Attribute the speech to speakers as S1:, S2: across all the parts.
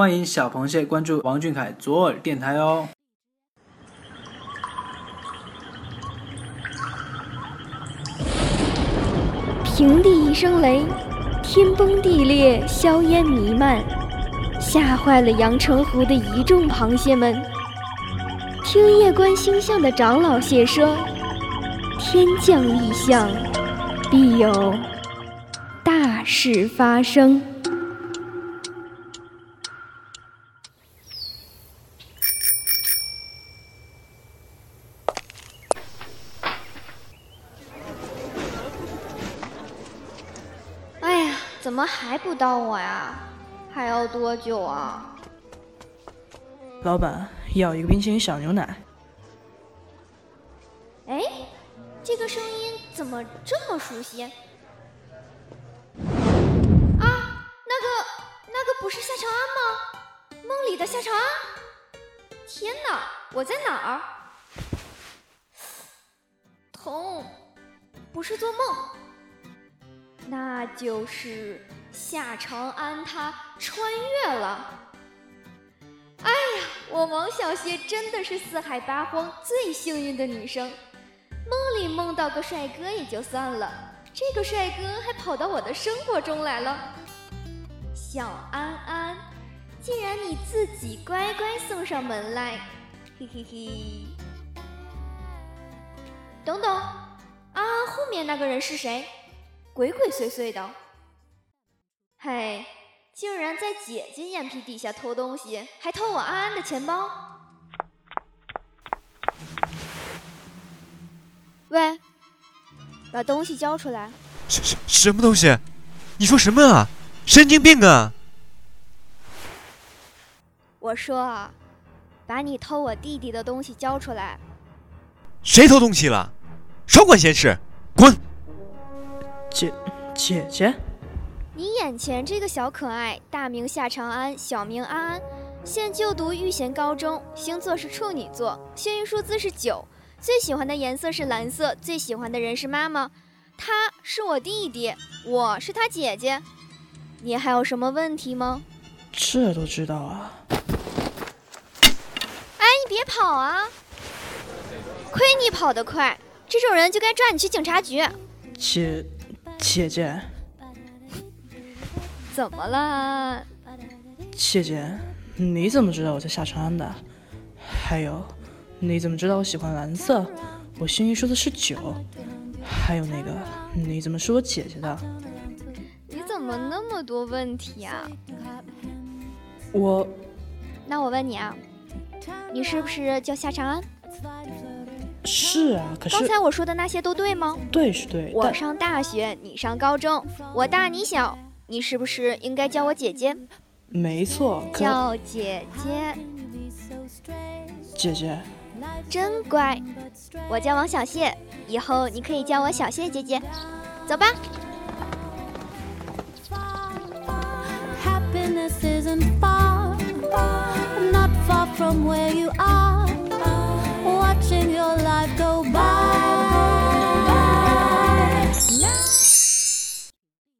S1: 欢迎小螃蟹关注王俊凯左耳电台哦。
S2: 平地一声雷，天崩地裂，硝烟弥漫，吓坏了阳澄湖的一众螃蟹们。听夜观星象的长老蟹说：“天降异象，必有大事发生。”怎么还不到我呀？还要多久啊？
S3: 老板要一个冰淇淋小牛奶。
S2: 哎，这个声音怎么这么熟悉？啊，那个那个不是夏长安吗？梦里的夏长安？天哪，我在哪儿？痛，不是做梦，那就是夏长安他穿越了。哎呀，我王小谢真的是四海八荒最幸运的女生。梦里梦到个帅哥也就算了，这个帅哥还跑到我的生活中来了。小安安，既然你自己乖乖送上门来，嘿嘿嘿。等等，安安后面那个人是谁？鬼鬼祟祟的。嘿。竟然在姐姐眼皮底下偷东西，还偷我安安的钱包！喂，把东西交出来！
S4: 什什什么东西？你说什么啊？神经病啊！
S2: 我说啊，把你偷我弟弟的东西交出来！
S4: 谁偷东西了？少管闲事，滚！
S3: 姐，姐姐。
S2: 你眼前这个小可爱，大名夏长安，小名安安，现就读玉贤高中，星座是处女座，幸运数字是九，最喜欢的颜色是蓝色，最喜欢的人是妈妈，他是我弟弟，我是他姐姐，你还有什么问题吗？
S3: 这都知道啊！
S2: 哎，你别跑啊！亏你跑得快，这种人就该抓你去警察局。
S3: 姐，姐姐。
S2: 怎么了，
S3: 姐姐？你怎么知道我在夏长安的？还有，你怎么知道我喜欢蓝色？我心仪说的是酒。还有那个，你怎么是我姐姐的？
S2: 你怎么那么多问题啊？
S3: 我……
S2: 那我问你啊，你是不是叫夏长安？
S3: 是啊，可是
S2: 刚才我说的那些都对吗？
S3: 对，是对。
S2: 我上大学，你上高中，我大你小。你是不是应该叫我姐姐？
S3: 没错，
S2: 叫姐姐。
S3: 姐姐，
S2: 真乖。我叫王小谢，以后你可以叫我小谢姐姐。走吧。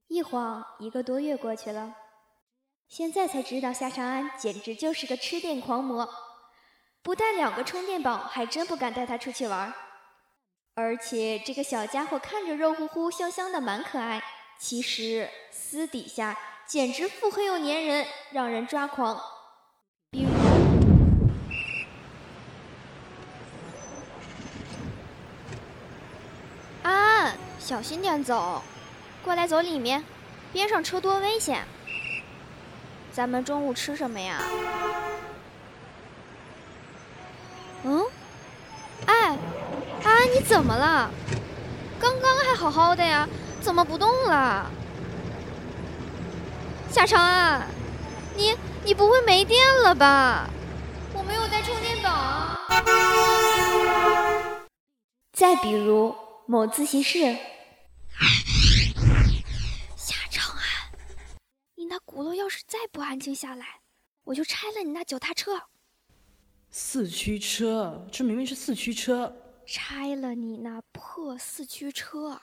S2: 一晃一个多月过去了，现在才知道夏长安简直就是个吃电狂魔，不带两个充电宝还真不敢带他出去玩。而且这个小家伙看着肉乎乎、香香的，蛮可爱，其实私底下简直腹黑又粘人，让人抓狂。比如，安安，小心点走。过来，走里面，边上车多危险。咱们中午吃什么呀？嗯？哎，安安，你怎么了？刚刚还好好的呀，怎么不动了？夏长安，你你不会没电了吧？我没有带充电宝。再比如某自习室。那轱辘要是再不安静下来，我就拆了你那脚踏车。
S3: 四驱车，这明明是四驱车。
S2: 拆了你那破四驱车。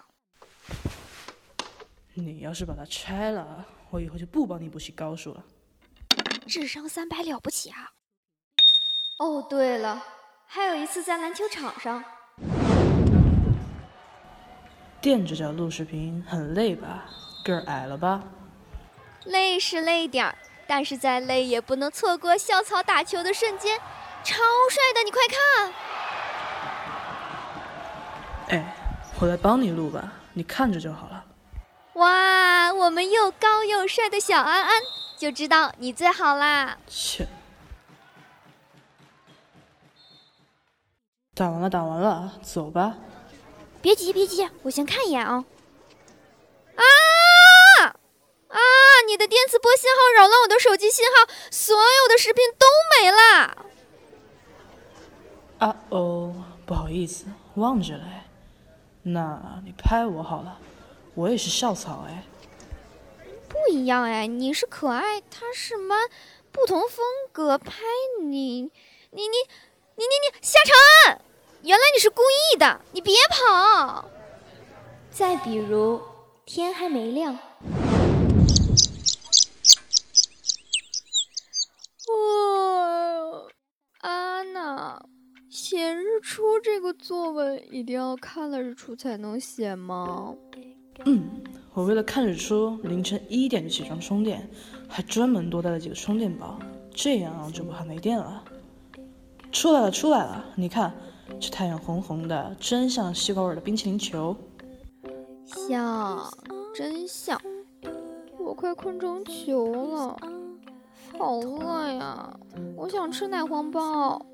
S3: 你要是把它拆了，我以后就不帮你补习高数了。
S2: 智商三百了不起啊！哦，对了，还有一次在篮球场上，
S3: 垫着脚录视频很累吧？个儿矮了吧？
S2: 累是累点儿，但是再累也不能错过校草打球的瞬间，超帅的！你快看，
S3: 哎，我来帮你录吧，你看着就好了。
S2: 哇，我们又高又帅的小安安，就知道你最好啦！
S3: 切，打完了，打完了，走吧。
S2: 别急，别急，我先看一眼啊。啊啊！你的电磁波信号扰乱我的手机信号，所有的视频都没了。
S3: 啊哦，不好意思，忘记了哎。那你拍我好了，我也是校草哎。
S2: 不一样哎，你是可爱，他是 man，不同风格。拍你，你你你你你夏承恩，原来你是故意的，你别跑。再比如，天还没亮。哦，安娜，写日出这个作文一定要看了日出才能写吗？
S3: 嗯，我为了看日出，凌晨一点就起床充电，还专门多带了几个充电宝，这样就不怕没电了。出来了，出来了！你看，这太阳红红的，真像西瓜味的冰淇淋球。
S2: 像，真像。我快困成球了，好饿呀！我想吃奶黄包。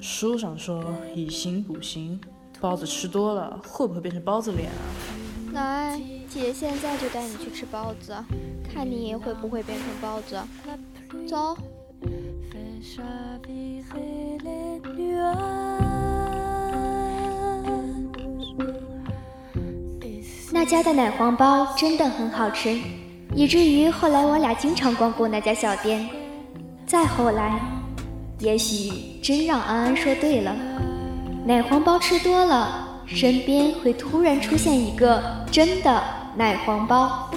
S3: 书上说以形补形，包子吃多了会不会变成包子脸啊？
S2: 来，姐现在就带你去吃包子，看你会不会变成包子。走。那家的奶黄包真的很好吃，以至于后来我俩经常光顾那家小店。再后来，也许真让安安说对了，奶黄包吃多了，身边会突然出现一个真的奶黄包。